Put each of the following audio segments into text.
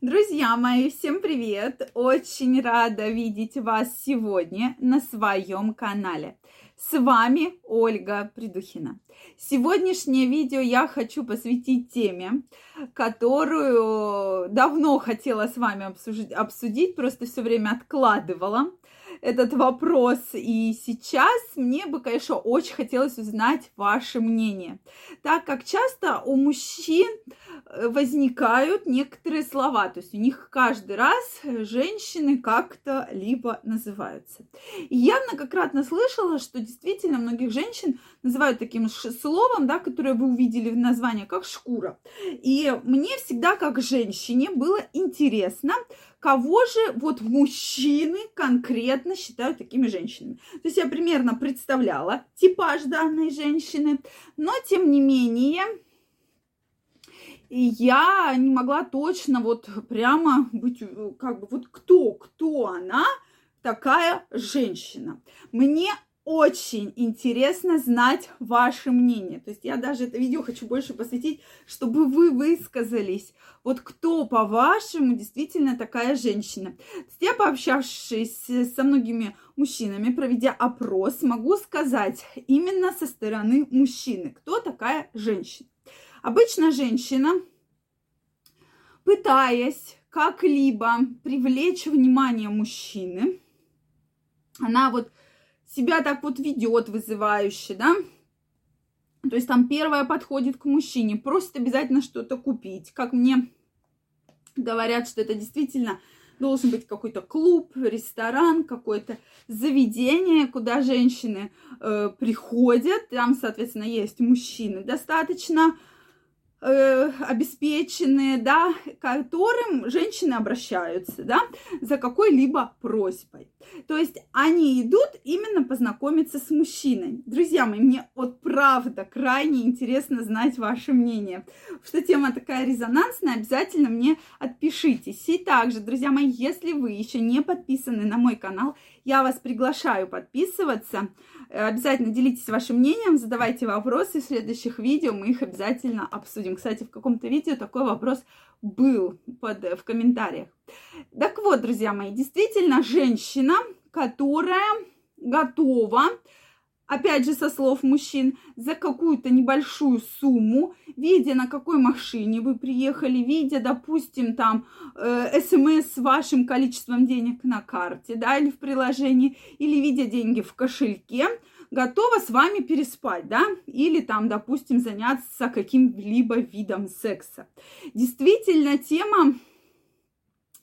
Друзья мои, всем привет! Очень рада видеть вас сегодня на своем канале. С вами Ольга Придухина. Сегодняшнее видео я хочу посвятить теме, которую давно хотела с вами обсудить, обсудить просто все время откладывала этот вопрос. И сейчас мне бы, конечно, очень хотелось узнать ваше мнение, так как часто у мужчин э, возникают некоторые слова, то есть у них каждый раз женщины как-то либо называются. И я многократно слышала, что действительно многих женщин называют таким словом, да, которое вы увидели в названии, как шкура. И мне всегда, как женщине, было интересно, кого же вот мужчины конкретно считают такими женщинами. То есть я примерно представляла типаж данной женщины, но тем не менее я не могла точно вот прямо быть, как бы вот кто, кто она такая женщина. Мне очень интересно знать ваше мнение. То есть я даже это видео хочу больше посвятить, чтобы вы высказались. Вот кто, по-вашему, действительно такая женщина. Я, пообщавшись со многими мужчинами, проведя опрос, могу сказать именно со стороны мужчины, кто такая женщина. Обычно женщина, пытаясь как-либо привлечь внимание мужчины, она вот себя так вот ведет вызывающе, да, то есть там первая подходит к мужчине, просит обязательно что-то купить. Как мне говорят, что это действительно должен быть какой-то клуб, ресторан, какое-то заведение, куда женщины э, приходят. Там, соответственно, есть мужчины достаточно э, обеспеченные, да, к которым женщины обращаются, да, за какой-либо просьбой. То есть они идут именно познакомиться с мужчиной. Друзья мои, мне вот правда крайне интересно знать ваше мнение. Что тема такая резонансная, обязательно мне отпишитесь. И также, друзья мои, если вы еще не подписаны на мой канал, я вас приглашаю подписываться. Обязательно делитесь вашим мнением, задавайте вопросы. В следующих видео мы их обязательно обсудим. Кстати, в каком-то видео такой вопрос был под, в комментариях. Так вот, друзья мои, действительно, женщина, которая готова опять же, со слов мужчин, за какую-то небольшую сумму, видя, на какой машине вы приехали, видя, допустим, там э, смс с вашим количеством денег на карте, да, или в приложении, или видя деньги в кошельке, готова с вами переспать, да, или там, допустим, заняться каким-либо видом секса. Действительно, тема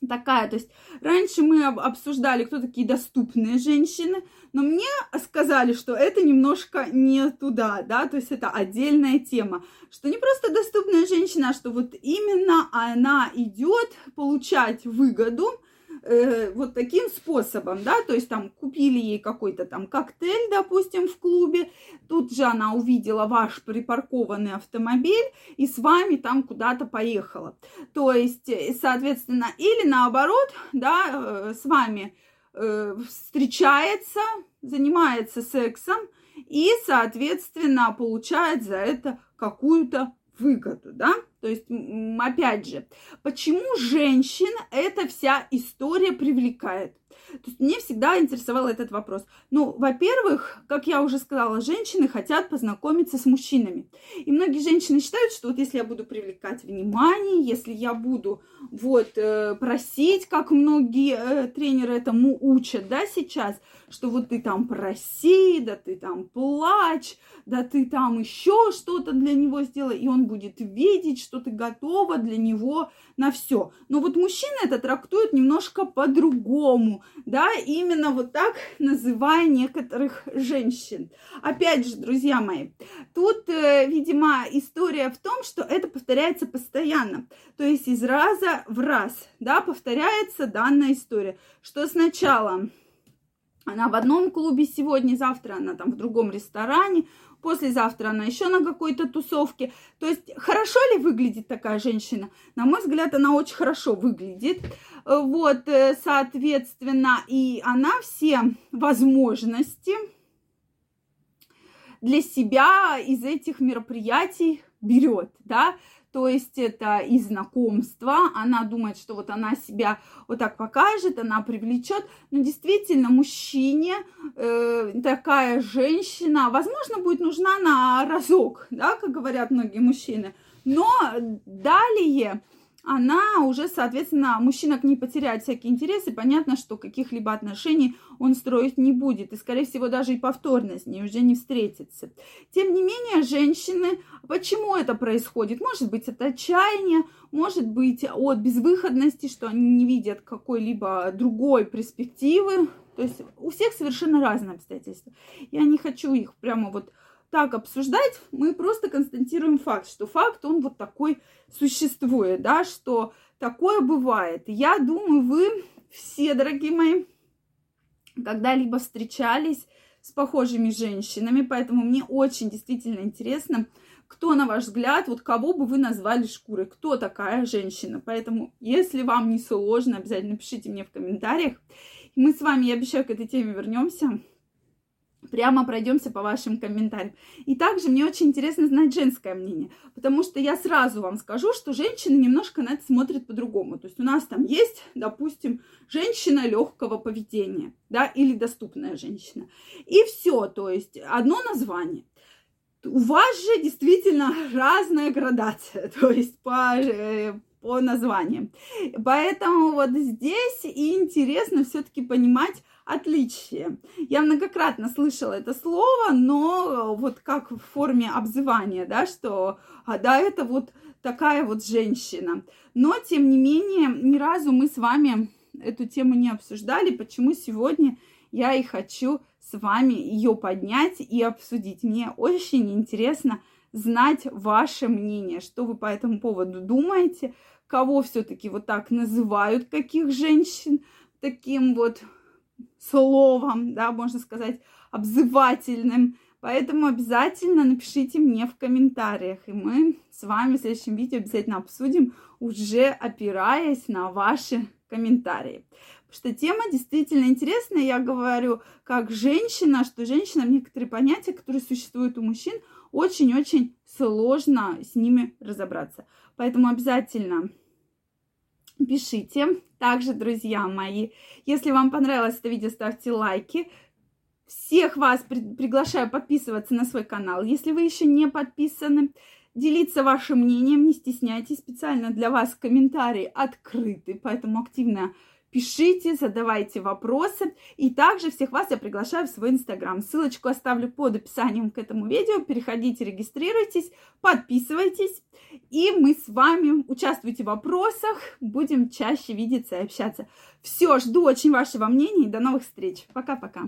такая, то есть раньше мы обсуждали, кто такие доступные женщины, но мне сказали, что это немножко не туда, да, то есть это отдельная тема, что не просто доступная женщина, а что вот именно она идет получать выгоду, э, вот таким способом, да, то есть там купили ей какой-то там коктейль, допустим, в клубе, тут же она увидела ваш припаркованный автомобиль и с вами там куда-то поехала. То есть, э, соответственно, или наоборот, да, э, с вами э, встречается, занимается сексом и, соответственно, получает за это какую-то выгоду, да? То есть, опять же, почему женщин эта вся история привлекает? То есть мне всегда интересовал этот вопрос. Ну, во-первых, как я уже сказала, женщины хотят познакомиться с мужчинами. И многие женщины считают, что вот если я буду привлекать внимание, если я буду вот э, просить, как многие э, тренеры этому учат, да, сейчас, что вот ты там проси, да ты там плачь, да ты там еще что-то для него сделай, и он будет видеть, что ты готова для него на все. Но вот мужчины это трактуют немножко по-другому, да, именно вот так называя некоторых женщин. Опять же, друзья мои, тут, э, видимо, история в том, что это повторяется постоянно, то есть из раза в раз, да, повторяется данная история, что сначала она в одном клубе сегодня, завтра она там в другом ресторане, послезавтра она еще на какой-то тусовке. То есть хорошо ли выглядит такая женщина? На мой взгляд, она очень хорошо выглядит. Вот, э, соответственно, и она все возможности для себя из этих мероприятий берет, да, то есть это и знакомство, она думает, что вот она себя вот так покажет, она привлечет, но действительно мужчине э, такая женщина, возможно, будет нужна на разок, да, как говорят многие мужчины, но далее она уже, соответственно, мужчина к ней потеряет всякие интересы, понятно, что каких-либо отношений он строить не будет, и, скорее всего, даже и повторно с ней уже не встретится. Тем не менее, женщины, почему это происходит? Может быть, это отчаяние, может быть, от безвыходности, что они не видят какой-либо другой перспективы, то есть у всех совершенно разные обстоятельства. Я не хочу их прямо вот так обсуждать, мы просто констатируем факт, что факт, он вот такой существует, да, что такое бывает. Я думаю, вы все, дорогие мои, когда-либо встречались с похожими женщинами, поэтому мне очень действительно интересно, кто, на ваш взгляд, вот кого бы вы назвали шкурой, кто такая женщина. Поэтому, если вам не сложно, обязательно пишите мне в комментариях. Мы с вами, я обещаю, к этой теме вернемся прямо пройдемся по вашим комментариям. И также мне очень интересно знать женское мнение, потому что я сразу вам скажу, что женщины немножко на это смотрят по-другому. То есть у нас там есть, допустим, женщина легкого поведения, да, или доступная женщина. И все, то есть одно название. У вас же действительно разная градация, то есть по, э, по названиям. Поэтому вот здесь и интересно все-таки понимать, отличие. Я многократно слышала это слово, но вот как в форме обзывания, да, что а, да, это вот такая вот женщина. Но, тем не менее, ни разу мы с вами эту тему не обсуждали, почему сегодня я и хочу с вами ее поднять и обсудить. Мне очень интересно знать ваше мнение, что вы по этому поводу думаете, кого все-таки вот так называют, каких женщин таким вот словом, да, можно сказать, обзывательным. Поэтому обязательно напишите мне в комментариях, и мы с вами в следующем видео обязательно обсудим, уже опираясь на ваши комментарии. Потому что тема действительно интересная. Я говорю как женщина, что женщина, некоторые понятия, которые существуют у мужчин, очень-очень сложно с ними разобраться. Поэтому обязательно пишите. Также, друзья мои, если вам понравилось это видео, ставьте лайки. Всех вас при приглашаю подписываться на свой канал, если вы еще не подписаны. Делиться вашим мнением, не стесняйтесь. Специально для вас комментарии открыты, поэтому активно пишите, задавайте вопросы. И также всех вас я приглашаю в свой инстаграм. Ссылочку оставлю под описанием к этому видео. Переходите, регистрируйтесь, подписывайтесь. И мы с вами участвуйте в вопросах. Будем чаще видеться и общаться. Все, жду очень вашего мнения и до новых встреч. Пока-пока.